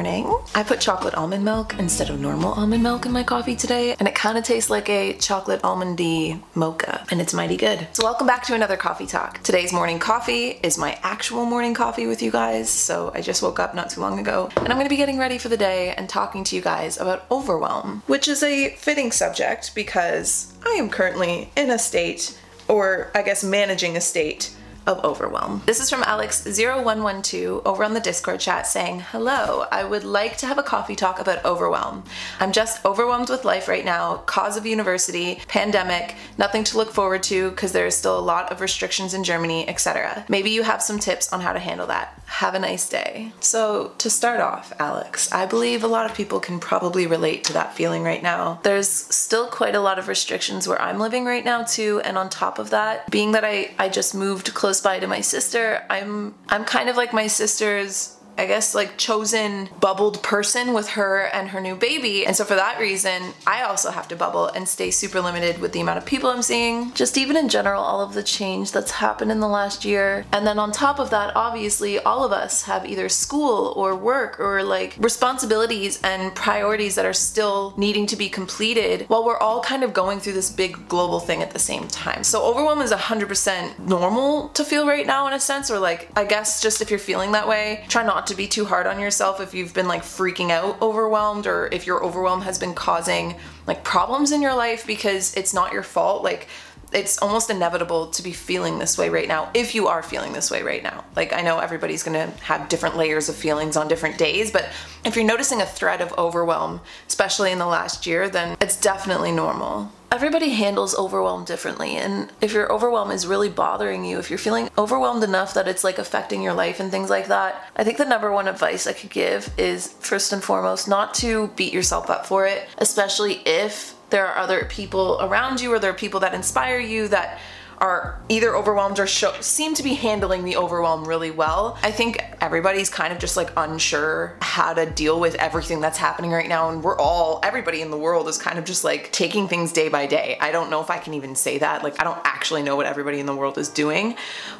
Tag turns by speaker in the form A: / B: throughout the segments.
A: Morning. I put chocolate almond milk instead of normal almond milk in my coffee today, and it kind of tastes like a chocolate almondy mocha, and it's mighty good. So, welcome back to another coffee talk. Today's morning coffee is my actual morning coffee with you guys. So, I just woke up not too long ago, and I'm gonna be getting ready for the day and talking to you guys about overwhelm, which is a fitting subject because I am currently in a state, or I guess managing a state of overwhelm. This is from Alex0112 over on the Discord chat saying, Hello, I would like to have a coffee talk about overwhelm. I'm just overwhelmed with life right now, cause of university, pandemic, nothing to look forward to because there is still a lot of restrictions in Germany, etc. Maybe you have some tips on how to handle that. Have a nice day. So, to start off, Alex, I believe a lot of people can probably relate to that feeling right now. There's still quite a lot of restrictions where I'm living right now, too, and on top of that, being that I, I just moved close by to my sister, I'm I'm kind of like my sister's I guess, like chosen bubbled person with her and her new baby. And so for that reason, I also have to bubble and stay super limited with the amount of people I'm seeing. Just even in general, all of the change that's happened in the last year. And then on top of that, obviously, all of us have either school or work or like responsibilities and priorities that are still needing to be completed while we're all kind of going through this big global thing at the same time. So overwhelm is 100% normal to feel right now in a sense, or like, I guess just if you're feeling that way, try not to be too hard on yourself if you've been like freaking out overwhelmed or if your overwhelm has been causing like problems in your life because it's not your fault like it's almost inevitable to be feeling this way right now if you are feeling this way right now. Like, I know everybody's gonna have different layers of feelings on different days, but if you're noticing a thread of overwhelm, especially in the last year, then it's definitely normal everybody handles overwhelm differently and if your overwhelm is really bothering you if you're feeling overwhelmed enough that it's like affecting your life and things like that i think the number one advice i could give is first and foremost not to beat yourself up for it especially if there are other people around you or there are people that inspire you that are either overwhelmed or seem to be handling the overwhelm really well. I think everybody's kind of just like unsure how to deal with everything that's happening right now. And we're all, everybody in the world is kind of just like taking things day by day. I don't know if I can even say that. Like, I don't actually know what everybody in the world is doing.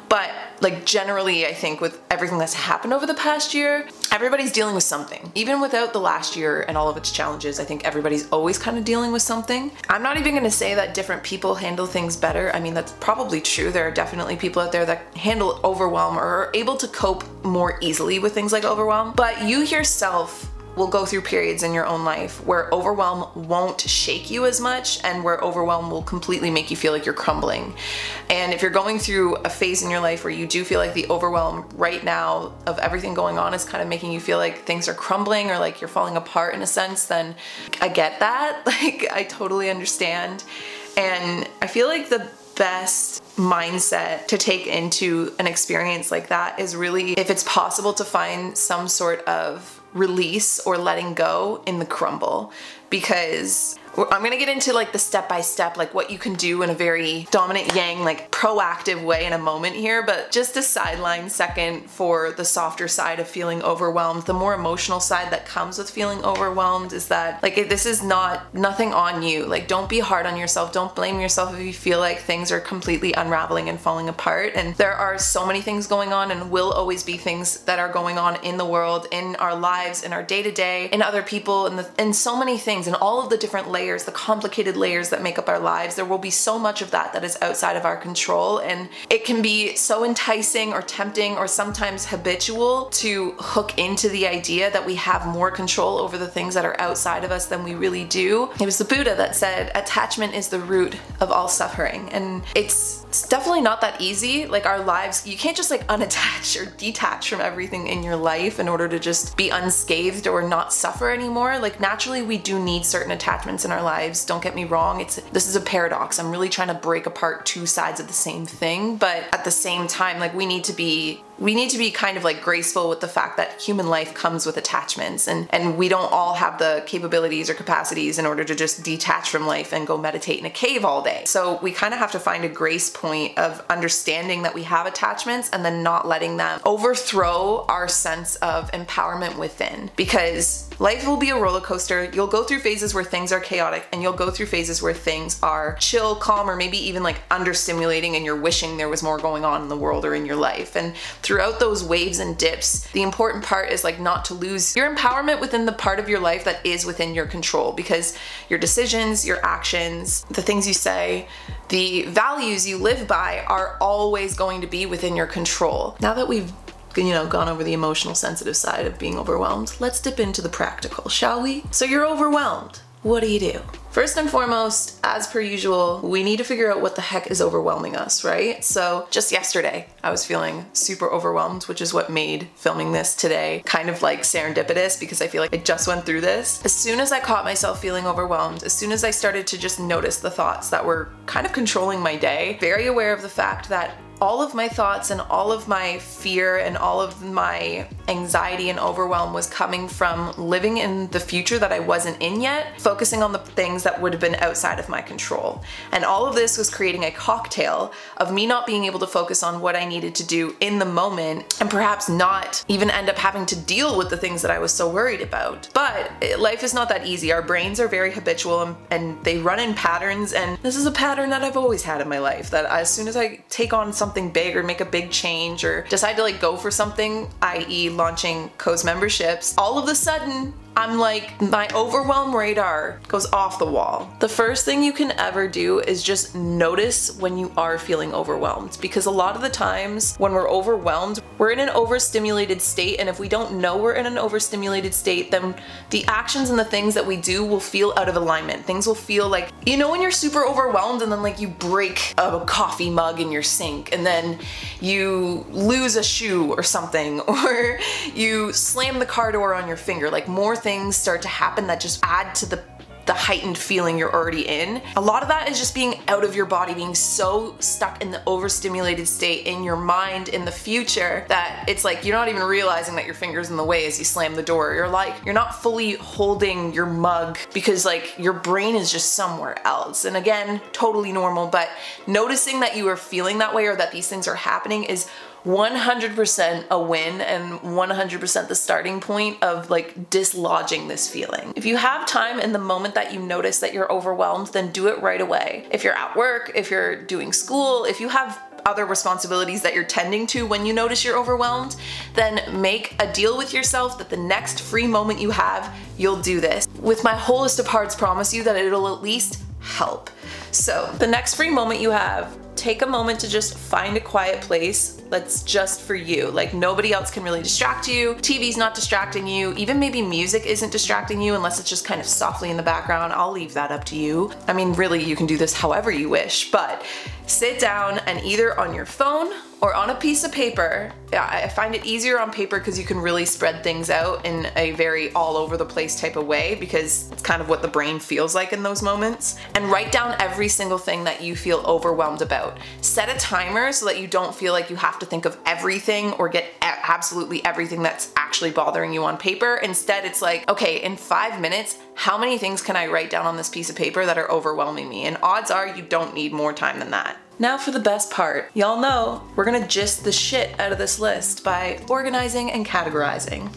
A: But like generally, I think with everything that's happened over the past year, everybody's dealing with something. Even without the last year and all of its challenges, I think everybody's always kind of dealing with something. I'm not even gonna say that different people handle things better. I mean, that's probably true. There are definitely people out there that handle overwhelm or are able to cope more easily with things like overwhelm. But you yourself will go through periods in your own life where overwhelm won't shake you as much and where overwhelm will completely make you feel like you're crumbling. And if you're going through a phase in your life where you do feel like the overwhelm right now of everything going on is kind of making you feel like things are crumbling or like you're falling apart in a sense, then I get that. Like, I totally understand. And I feel like the best mindset to take into an experience like that is really if it's possible to find some sort of release or letting go in the crumble because I'm gonna get into like the step by step, like what you can do in a very dominant yang, like proactive way in a moment here, but just a sideline second for the softer side of feeling overwhelmed. The more emotional side that comes with feeling overwhelmed is that like this is not nothing on you. Like don't be hard on yourself. Don't blame yourself if you feel like things are completely unraveling and falling apart. And there are so many things going on and will always be things that are going on in the world, in our lives, in our day to day, in other people, and in so many things, and all of the different layers layers, the complicated layers that make up our lives, there will be so much of that that is outside of our control. And it can be so enticing or tempting or sometimes habitual to hook into the idea that we have more control over the things that are outside of us than we really do. It was the Buddha that said, attachment is the root of all suffering. And it's, it's definitely not that easy. Like our lives, you can't just like unattach or detach from everything in your life in order to just be unscathed or not suffer anymore. Like naturally, we do need certain attachments in in our lives. Don't get me wrong, it's this is a paradox. I'm really trying to break apart two sides of the same thing, but at the same time, like we need to be we need to be kind of like graceful with the fact that human life comes with attachments and and we don't all have the capabilities or capacities in order to just detach from life and go meditate in a cave all day. So we kind of have to find a grace point of understanding that we have attachments and then not letting them overthrow our sense of empowerment within because Life will be a roller coaster. You'll go through phases where things are chaotic, and you'll go through phases where things are chill, calm, or maybe even like understimulating, and you're wishing there was more going on in the world or in your life. And throughout those waves and dips, the important part is like not to lose your empowerment within the part of your life that is within your control because your decisions, your actions, the things you say, the values you live by are always going to be within your control. Now that we've you know, gone over the emotional sensitive side of being overwhelmed, let's dip into the practical, shall we? So you're overwhelmed. What do you do? First and foremost, as per usual, we need to figure out what the heck is overwhelming us, right? So, just yesterday, I was feeling super overwhelmed, which is what made filming this today kind of like serendipitous because I feel like I just went through this. As soon as I caught myself feeling overwhelmed, as soon as I started to just notice the thoughts that were kind of controlling my day, very aware of the fact that all of my thoughts and all of my fear and all of my anxiety and overwhelm was coming from living in the future that I wasn't in yet, focusing on the things that would have been outside of my control. And all of this was creating a cocktail of me not being able to focus on what I needed to do in the moment and perhaps not even end up having to deal with the things that I was so worried about. But eh, life is not that easy. Our brains are very habitual and, and they run in patterns, and this is a pattern that I've always had in my life that as soon as I take on something something big or make a big change or decide to like go for something, i.e., launching Co's memberships, all of a sudden I'm like, my overwhelm radar goes off the wall. The first thing you can ever do is just notice when you are feeling overwhelmed because a lot of the times when we're overwhelmed, we're in an overstimulated state. And if we don't know we're in an overstimulated state, then the actions and the things that we do will feel out of alignment. Things will feel like, you know, when you're super overwhelmed and then like you break a coffee mug in your sink and then you lose a shoe or something, or you slam the car door on your finger, like more things start to happen that just add to the the heightened feeling you're already in. A lot of that is just being out of your body, being so stuck in the overstimulated state in your mind in the future that it's like you're not even realizing that your finger's in the way as you slam the door. You're like, you're not fully holding your mug because like your brain is just somewhere else. And again, totally normal, but noticing that you are feeling that way or that these things are happening is 100% a win and 100% the starting point of like dislodging this feeling. If you have time in the moment that you notice that you're overwhelmed, then do it right away. If you're at work, if you're doing school, if you have other responsibilities that you're tending to when you notice you're overwhelmed, then make a deal with yourself that the next free moment you have, you'll do this. With my wholest of hearts, promise you that it'll at least help. So, the next free moment you have, take a moment to just find a quiet place that's just for you. Like nobody else can really distract you. TV's not distracting you. Even maybe music isn't distracting you unless it's just kind of softly in the background. I'll leave that up to you. I mean, really, you can do this however you wish, but sit down and either on your phone or on a piece of paper. I find it easier on paper because you can really spread things out in a very all over the place type of way because it's kind of what the brain feels like in those moments. And write down every single thing that you feel overwhelmed about. Set a timer so that you don't feel like you have to think of everything or get absolutely everything that's actually bothering you on paper. Instead, it's like, okay, in five minutes, how many things can I write down on this piece of paper that are overwhelming me? And odds are you don't need more time than that. Now for the best part. Y'all know we're gonna gist the shit out of this list by organizing and categorizing.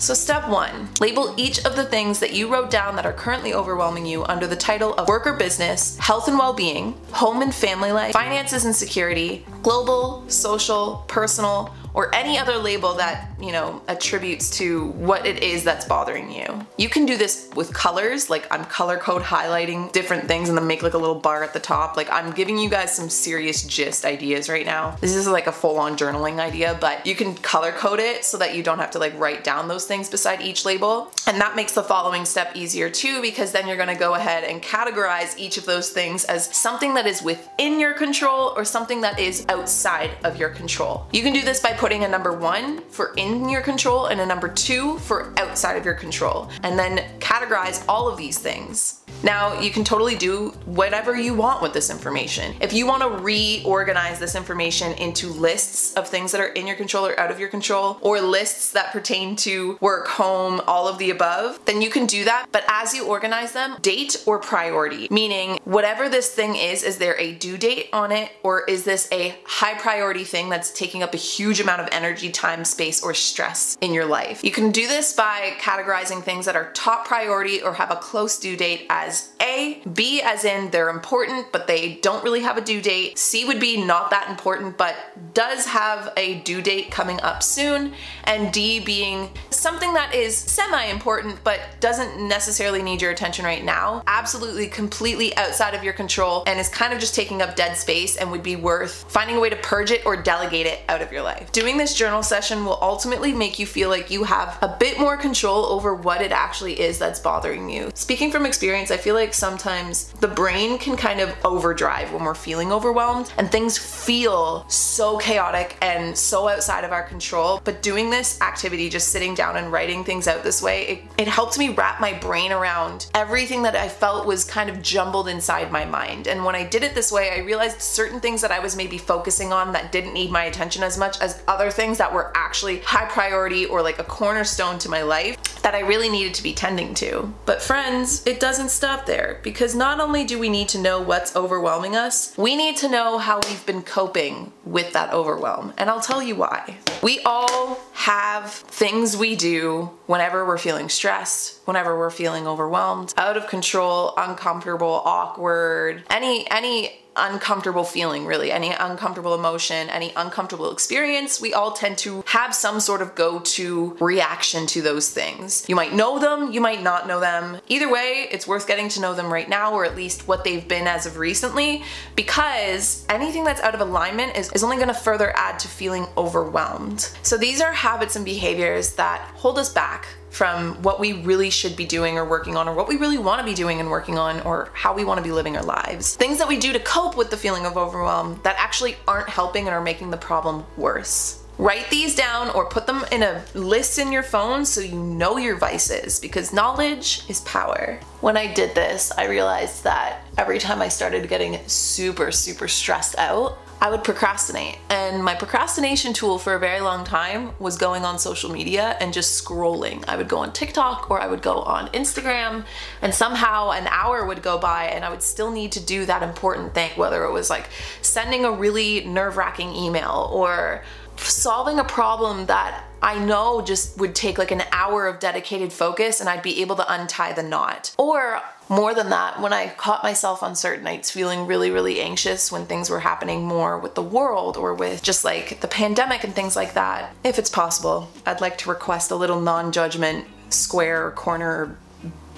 A: So step one, label each of the things that you wrote down that are currently overwhelming you under the title of work or business, health and well-being, home and family life, finances and security, global, social, personal, or any other label that, you know, attributes to what it is that's bothering you. You can do this with colors, like I'm color code highlighting different things and then make like a little bar at the top. Like I'm giving you guys some serious gist ideas right now. This is like a full-on journaling idea, but you can color code it so that you don't have to like write down those things beside each label. And that makes the following step easier too because then you're gonna go ahead and categorize each of those things as something that is within your control or something that is outside of your control. You can do this by putting a number one for in your control and a number two for outside of your control, and then categorize all of these things. Now, you can totally do whatever you want with this information. If you want to reorganize this information into lists of things that are in your control or out of your control, or lists that pertain to work, home, all of the above, then you can do that. But as you organize them, date or priority, meaning whatever this thing is, is there a due date on it, or is this a high priority thing that's taking up a huge amount of energy, time, space, or stress in your life. You can do this by categorizing things that are top priority or have a close due date as A, B as in they're important but they don't really have a due date. C would be not that important but does have a due date coming up soon. And D being something that is semi important but doesn't necessarily need your attention right now. Absolutely completely outside of your control and is kind of just taking up dead space and would be worth finding a way to purge it or delegate it out of your life. Doing this journal session will ultimately make you feel like you have a bit more control over what it actually is that's bothering you. Speaking from experience, I feel like sometimes the brain can kind of overdrive when we're feeling overwhelmed and things feel so chaotic and so outside of our control. But doing this activity, just sitting down and writing things out this way, it, it helped me wrap my brain around everything that I felt was kind of jumbled inside my mind. And when I did it this way, I realized certain things that I was maybe focusing on that didn't need my attention as much as other things that were actually high priority or like a cornerstone to my life that I really needed to be tending to. But friends, it doesn't stop there because not only do we need to know what's overwhelming us, we need to know how we've been coping with that overwhelm. And I'll tell you why. We all have things we do whenever we're feeling stressed, whenever we're feeling overwhelmed, out of control, uncomfortable, awkward, any any uncomfortable feeling, really, any uncomfortable emotion, any uncomfortable experience, we all tend to have some sort of go to reaction to those things. You might know them, you might not know them. Either way, it's worth getting to know them right now, or at least what they've been as of recently, because anything that's out of alignment is, is only gonna further add to feeling overwhelmed. So these are habits and behaviors that hold us back from what we really should be doing or working on, or what we really want to be doing and working on, or how we want to be living our lives. Things that we do to cope with the feeling of overwhelm that actually aren't helping and are making the problem worse. Write these down or put them in a list in your phone so you know your vices because knowledge is power. When I did this, I realized that every time I started getting super, super stressed out, I would procrastinate. And my procrastination tool for a very long time was going on social media and just scrolling. I would go on TikTok or I would go on Instagram, and somehow an hour would go by and I would still need to do that important thing, whether it was like sending a really nerve wracking email or solving a problem that I know just would take like an hour of dedicated focus and I'd be able to untie the knot. Or more than that, when I caught myself on certain nights feeling really, really anxious when things were happening more with the world or with just like the pandemic and things like that, if it's possible, I'd like to request a little non judgment square corner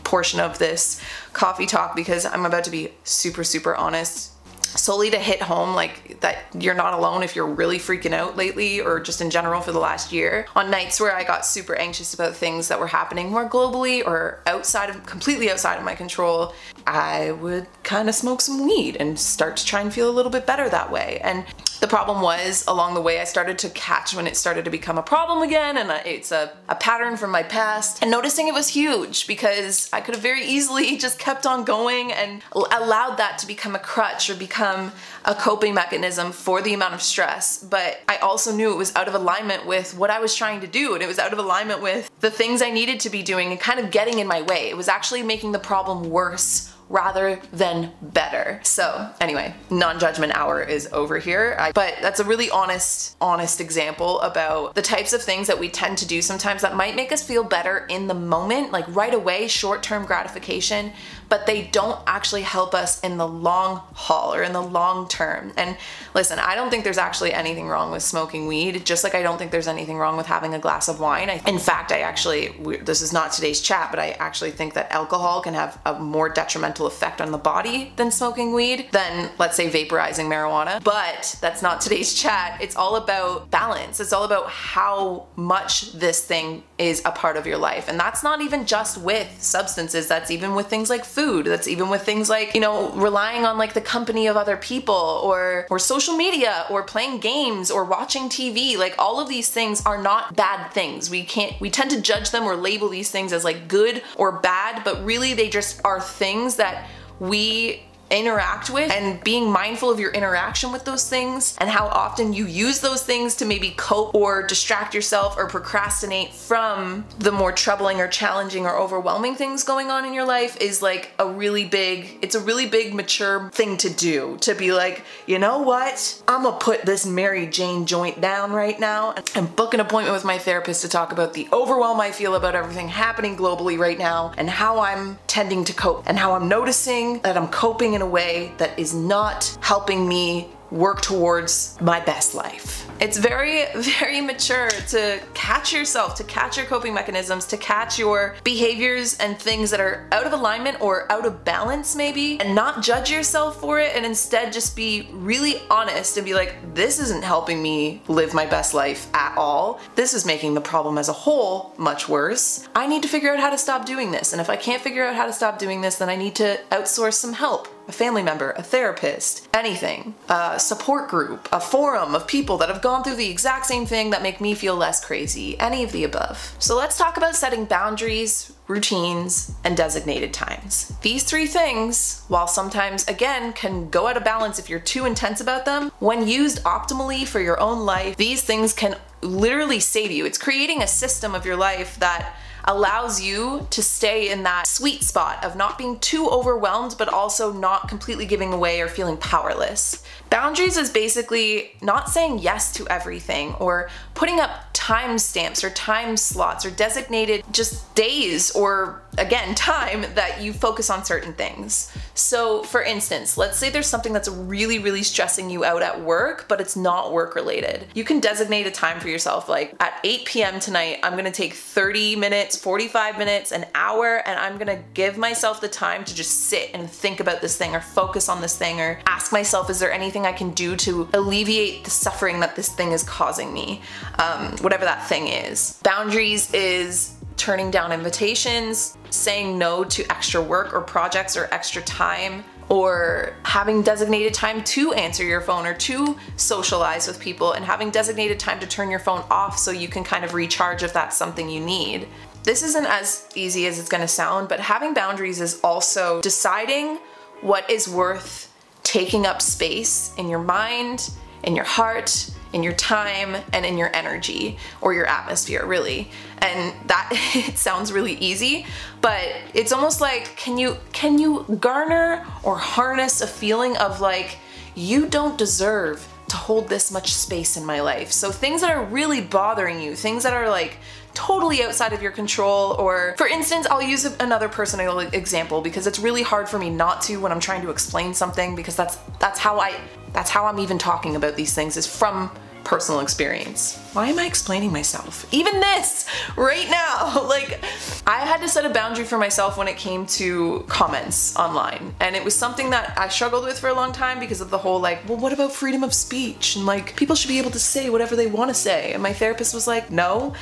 A: portion of this coffee talk because I'm about to be super, super honest solely to hit home like that you're not alone if you're really freaking out lately or just in general for the last year. On nights where i got super anxious about things that were happening more globally or outside of completely outside of my control i would kind of smoke some weed and start to try and feel a little bit better that way. And the problem was along the way I started to catch when it started to become a problem again and uh, it's a, a pattern from my past and noticing it was huge because I could have very easily just kept on going and allowed that to become a crutch or become a coping mechanism for the amount of stress but I also knew it was out of alignment with what I was trying to do and it was out of alignment with the things I needed to be doing and kind of getting in my way. It was actually making the problem worse rather than better. So, anyway, non judgment hour is over here. I, but that's a really honest, honest example about the types of things that we tend to do sometimes that might make us feel better in the moment, like right away, short term gratification, but they don't actually help us in the long haul or in the long term. And listen, I don't think there's actually anything wrong with smoking weed, just like I don't think there's anything wrong with having a glass of wine. I, in fact, I actually, this is not today's chat, but I actually think that alcohol can have a more detrimental effect on the body than smoking weed than, let's say, vaporizing marijuana. But that's not today's chat. It's all about balance. It's all about how much this thing is a part of your life. And that's not even just with substances, that's even with things like food. That's even with things like, you know, relying on like the company of other people or or social media or playing games or watching TV. Like all of these things are not bad things. We can't we tend to judge them or label these things as like good or bad, but really they just are things that we interact with and being mindful of your interaction with those things and how often you use those things to maybe cope or distract yourself or procrastinate from the more troubling or challenging or overwhelming things going on in your life is like a really big, it's a really big mature thing to do. To be like, you know what? I'm gonna put this Mary Jane joint down right now and book an appointment with my therapist to talk about the overwhelm I feel about everything happening globally right now and how I'm tending to cope and how I'm noticing that I'm coping in a way that is not helping me work towards my best life. It's very, very mature to catch yourself, to catch your coping mechanisms, to catch your behaviors and things that are out of alignment or out of balance, maybe, and not judge yourself for it, and instead just be really honest and be like, this isn't helping me live my best life at all. This is making the problem as a whole much worse. I need to figure out how to stop doing this, and if I can't figure out how to stop doing this, then I need to outsource some help a family member, a therapist, anything, a support group, a forum of people that have gone through the exact same thing that make me feel less crazy, any of the above. So let's talk about setting boundaries, routines, and designated times. These three things, while sometimes again can go out of balance if you're too intense about them, when used optimally for your own life, these things can literally save you. It's creating a system of your life that allows you to stay in that sweet spot of not being too overwhelmed, but also not completely giving away or feeling powerless. Boundaries is basically not saying yes to everything or putting up timestamps or time slots or designated just days or again time that you focus on certain things. So, for instance, let's say there's something that's really, really stressing you out at work, but it's not work related. You can designate a time for yourself, like at 8 p.m. tonight, I'm gonna take 30 minutes, 45 minutes, an hour, and I'm gonna give myself the time to just sit and think about this thing or focus on this thing or ask myself, is there anything I can do to alleviate the suffering that this thing is causing me, um, whatever that thing is. Boundaries is turning down invitations, saying no to extra work or projects or extra time, or having designated time to answer your phone or to socialize with people, and having designated time to turn your phone off so you can kind of recharge if that's something you need. This isn't as easy as it's gonna sound, but having boundaries is also deciding what is worth taking up space in your mind, in your heart, in your time, and in your energy or your atmosphere, really. And that it sounds really easy, but it's almost like can you can you garner or harness a feeling of like you don't deserve to hold this much space in my life. So things that are really bothering you, things that are like totally outside of your control or for instance I'll use another personal example because it's really hard for me not to when I'm trying to explain something because that's that's how I that's how I'm even talking about these things is from personal experience. Why am I explaining myself? Even this right now. Like, I had to set a boundary for myself when it came to comments online. And it was something that I struggled with for a long time because of the whole, like, well, what about freedom of speech? And like, people should be able to say whatever they want to say. And my therapist was like, no,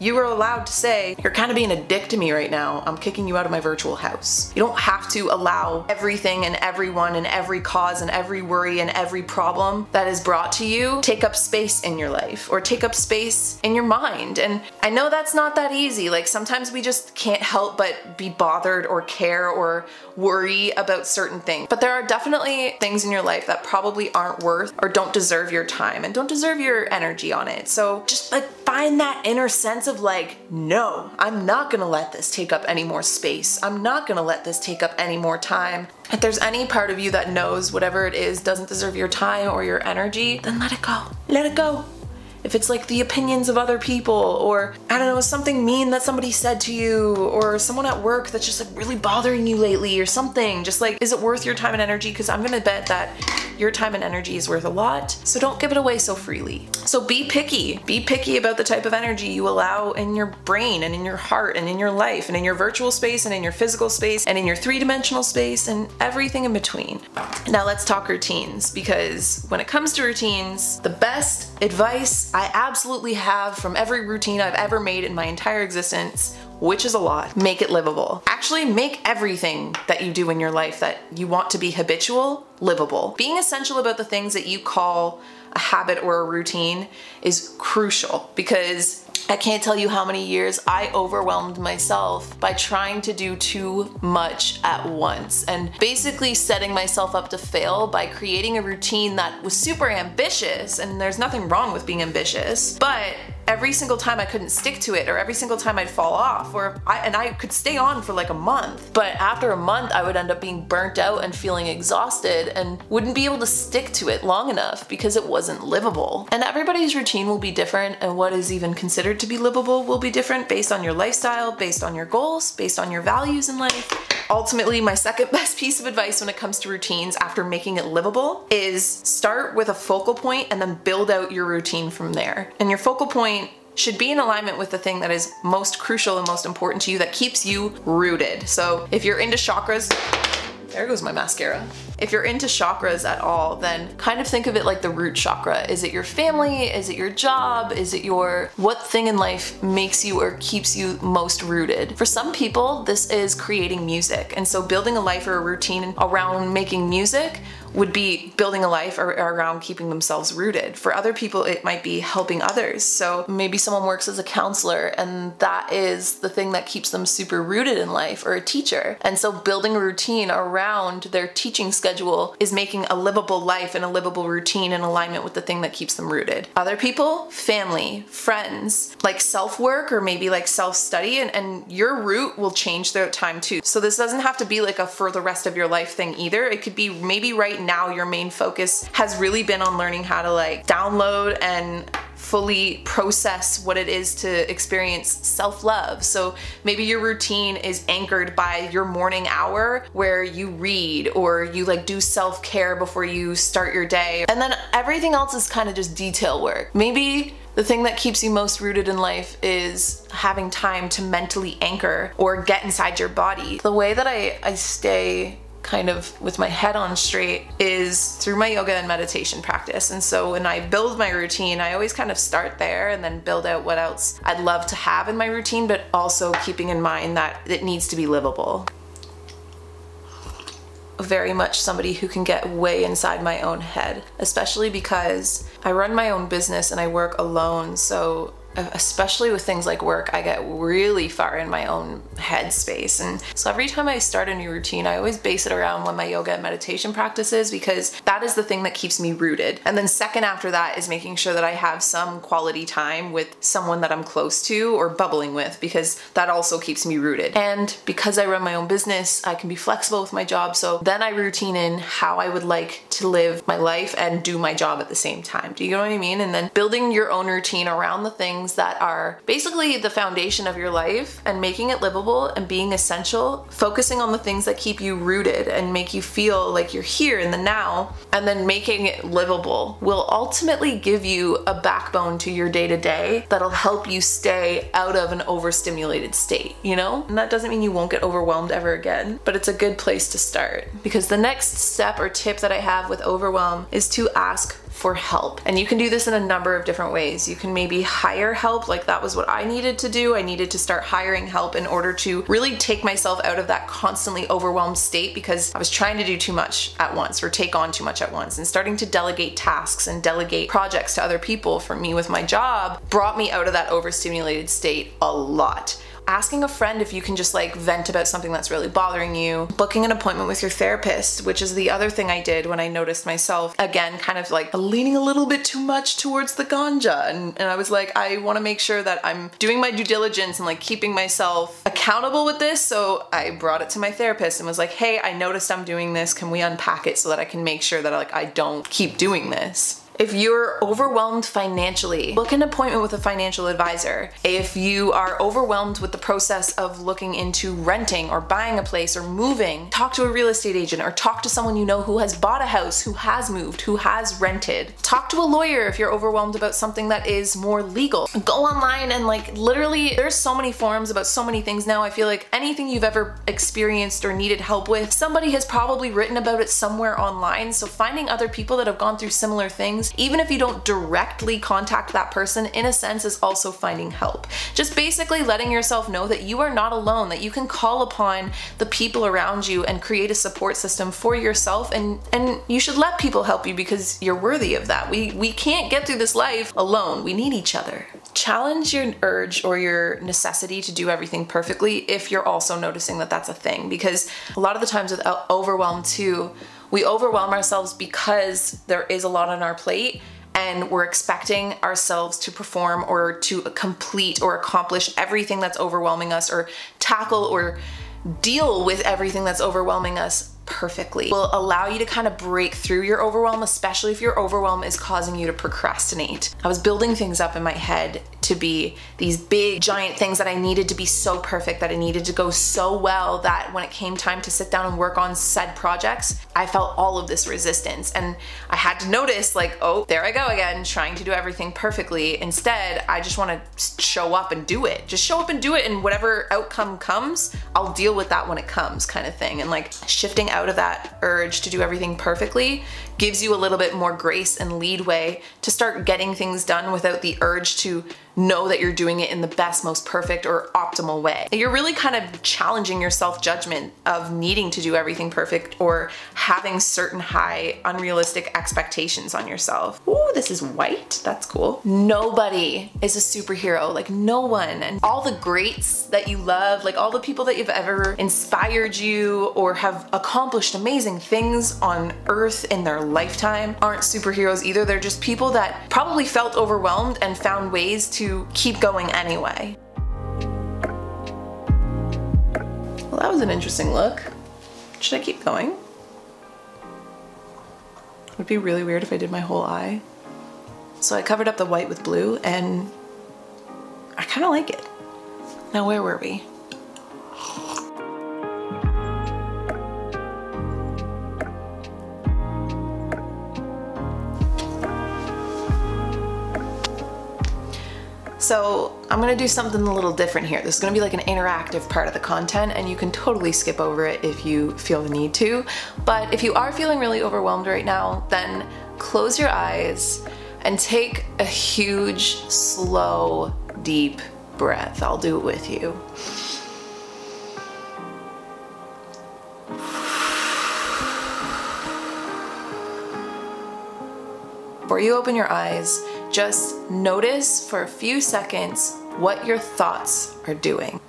A: you are allowed to say, You're kind of being a dick to me right now. I'm kicking you out of my virtual house. You don't have to allow everything and everyone and every cause and every worry and every problem that is brought to you take up space in your life or take up space in your mind. And I know that's not that easy. Like sometimes we just can't help but be bothered or care or worry about certain things. But there are definitely things in your life that probably aren't worth or don't deserve your time and don't deserve your energy on it. So just like find that inner sense of like, no, I'm not gonna let this take up any more space. I'm not gonna let this take up any more time. If there's any part of you that knows whatever it is doesn't deserve your time or your energy, then let it go. Let it go if it's like the opinions of other people, or I don't know, something mean that somebody said to you, or someone at work that's just like really bothering you lately, or something. Just like, is it worth your time and energy? Because I'm gonna bet that your time and energy is worth a lot, so don't give it away so freely. So be picky. Be picky about the type of energy you allow in your brain and in your heart and in your life and in your virtual space and in your physical space and in your three dimensional space and everything in between. Now let's talk routines because when it comes to routines, the best advice I absolutely have from every routine I've ever made in my entire existence which is a lot, make it livable. Actually, make everything that you do in your life that you want to be habitual livable. Being essential about the things that you call a habit or a routine is crucial because I can't tell you how many years I overwhelmed myself by trying to do too much at once and basically setting myself up to fail by creating a routine that was super ambitious. And there's nothing wrong with being ambitious, but every single time I couldn't stick to it or every single time I'd fall off or I and I could stay on for like a month. But after a month I would end up being burnt out and feeling exhausted and wouldn't be able to stick to it long enough because it wasn't livable. And everybody's routine will be different and what is even considered to be livable will be different based on your lifestyle, based on your goals, based on your values in life. Ultimately, my second best piece of advice when it comes to routines after making it livable is start with a focal point and then build out your routine from there. And your focal point should be in alignment with the thing that is most crucial and most important to you that keeps you rooted. So if you're into chakras, there goes my mascara. If you're into chakras at all, then kind of think of it like the root chakra. Is it your family? Is it your job? Is it your what thing in life makes you or keeps you most rooted? For some people, this is creating music. And so building a life or a routine around making music would be building a life around keeping themselves rooted. For other people, it might be helping others. So maybe someone works as a counselor and that is the thing that keeps them super rooted in life, or a teacher. And so building a routine around their teaching schedule is making a livable life and a livable routine in alignment with the thing that keeps them rooted. Other people, family, friends, like self work or maybe like self study, and, and your route will change throughout time too. So this doesn't have to be like a for the rest of your life thing either. It could be maybe right right now your main focus has really been on learning how to like download and fully process what it is to experience self love. So maybe your routine is anchored by your morning hour where you read or you like do self care before you start your day. And then everything else is kind of just detail work. Maybe the thing that keeps you most rooted in life is having time to mentally anchor or get inside your body. The way that I, I stay kind of with my head on straight is through my yoga and meditation practice. And so when I build my routine, I always kind of start there and then build out what else I'd love to have in my routine, but also keeping in mind that it needs to be livable. Very much somebody who can get way inside my own head, especially because I run my own business and I work alone. So especially with things like work, I get really far in my own head space. And so every time I start a new routine, I always base it around what my yoga and meditation practices because that is the thing that keeps me rooted. And then, second after that, is making sure that I have some quality time with someone that I'm close to or bubbling with because that also keeps me rooted. And because I run my own business, I can be flexible with my job. So then I routine in how I would like to live my life and do my job at the same time. Do you know what I mean? And then building your own routine around the things things that are basically the foundation of your life and making it livable and being essential, focusing on the things that keep you rooted and make you feel like you're here in the now, and then making it livable will ultimately give you a backbone to your day to day that'll help you stay out of an overstimulated state, you know? And that doesn't mean you won't get overwhelmed ever again, but it's a good place to start because the next step or tip that I have with overwhelm is to ask for help. And you can do this in a number of different ways. You can maybe hire help, like that was what I needed to do. I needed to start hiring help in order to really take myself out of that constantly overwhelmed state because I was trying to do too much at once or take on too much at once. And starting to delegate tasks and delegate projects to other people for me with my job brought me out of that overstimulated state a lot asking a friend if you can just like vent about something that's really bothering you, booking an appointment with your therapist, which is the other thing I did when I noticed myself again kind of like leaning a little bit too much towards the ganja. And, and I was like, I want to make sure that I'm doing my due diligence and like keeping myself accountable with this. So I brought it to my therapist and was like, hey, I noticed I'm doing this. Can we unpack it so that I can make sure that like I don't keep doing this? If you're overwhelmed financially, book an appointment with a financial advisor. If you are overwhelmed with the process of looking into renting or buying a place or moving, talk to a real estate agent or talk to someone you know who has bought a house, who has moved, who has rented. Talk to a lawyer if you're overwhelmed about something that is more legal. Go online and like literally there's so many forums about so many things now. I feel like anything you've ever experienced or needed help with, somebody has probably written about it somewhere online. So finding other people that have gone through similar things Even if you don't directly contact that person, in a sense, is also finding help. Just basically letting yourself know that you are not alone, that you can call upon the people around you and create a support system for yourself and and you should let people help you because you're worthy of that. We we can't get through this life alone. We need each other. Challenge your urge or your necessity to do everything perfectly if you're also noticing that that's a thing because a lot of the times with uh, overwhelm too, we overwhelm ourselves because there is a lot on our plate and we're expecting ourselves to perform or to complete or accomplish everything that's overwhelming us or tackle or deal with everything that's overwhelming us perfectly will allow you to kind of break through your overwhelm, especially if your overwhelm is causing you to procrastinate. I was building things up in my head to be these big, giant things that I needed to be so perfect, that I needed to go so well that when it came time to sit down and work on said projects, I felt all of this resistance. And I had to notice, like, oh, there I go again, trying to do everything perfectly. Instead, I just want to show up and do it. Just show up and do it, and whatever outcome comes, I'll deal with that when it comes, kind of thing. And like shifting out of that urge to do everything perfectly gives you a little bit more grace and leadway to start getting things done without the urge to know that you're doing it in the best, most perfect, or optimal way. You're really kind of challenging your self judgment of needing to do everything perfect or having certain high, unrealistic expectations on yourself. Ooh, this is white. That's cool. Nobody is a superhero. Like, no one. And all the greats that you love, like all the people that you've ever inspired you or have accomplished amazing things on earth in their lifetime, aren't superheroes either. They're just people that probably felt overwhelmed and found ways keep going anyway. Well, that was an interesting look. Should I keep going? It would be really weird if I did my whole eye. So I covered up the white with blue and I kind of like it. Now, where were we? So I'm gonna do something a little different here. This is gonna be like an interactive part of the content and you can totally skip over it if you feel the need to. But if you are feeling really overwhelmed right now, then close your eyes and take a huge, slow, deep breath. I'll do it with you. Before you open your eyes, just notice for a few seconds what your thoughts are doing.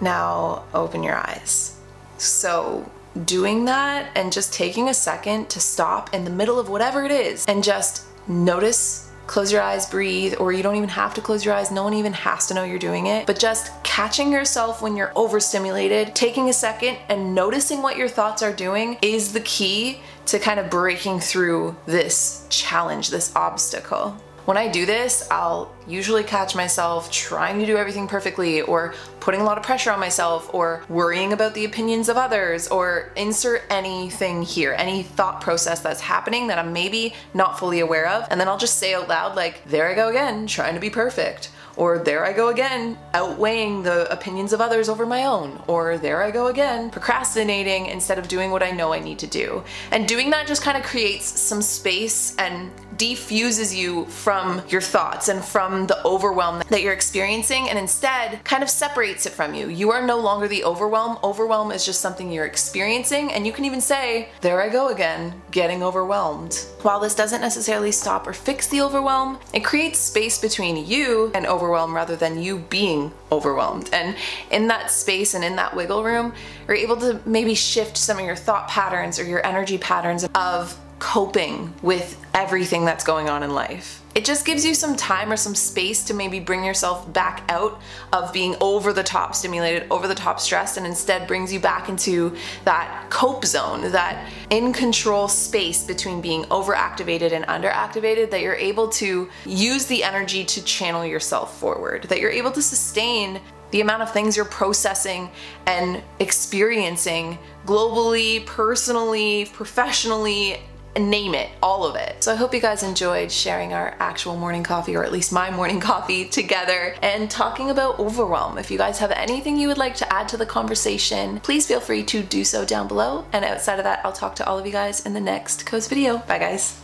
A: Now open your eyes. So, doing that and just taking a second to stop in the middle of whatever it is and just notice close your eyes, breathe, or you don't even have to close your eyes. No one even has to know you're doing it. But just catching yourself when you're overstimulated, taking a second and noticing what your thoughts are doing is the key to kind of breaking through this challenge, this obstacle. When I do this, I'll usually catch myself trying to do everything perfectly or putting a lot of pressure on myself or worrying about the opinions of others or insert anything here, any thought process that's happening that I'm maybe not fully aware of. And then I'll just say out loud, like, there I go again, trying to be perfect. Or there I go again, outweighing the opinions of others over my own. Or there I go again, procrastinating instead of doing what I know I need to do. And doing that just kind of creates some space and defuses you from your thoughts and from the overwhelm that you're experiencing and instead kind of separates it from you. You are no longer the overwhelm. Overwhelm is just something you're experiencing and you can even say, there I go again, getting overwhelmed. While this doesn't necessarily stop or fix the overwhelm, it creates space between you and overwhelm rather than you being overwhelmed. And in that space and in that wiggle room, you're able to maybe shift some of your thought patterns or your energy patterns of coping with everything that's going on in life. It just gives you some time or some space to maybe bring yourself back out of being over the top stimulated, over the top stressed, and instead brings you back into that cope zone, that in control space between being overactivated and underactivated, that you're able to use the energy to channel yourself forward, that you're able to sustain the amount of things you're processing and experiencing globally, personally, professionally, name it, all of it. So I hope you guys enjoyed sharing our actual morning coffee, or at least my morning coffee, together and talking about overwhelm. If you guys have anything you would like to add to the conversation, please feel free to do so down below. And outside of that, I'll talk to all of you guys in the next Coast video. Bye guys.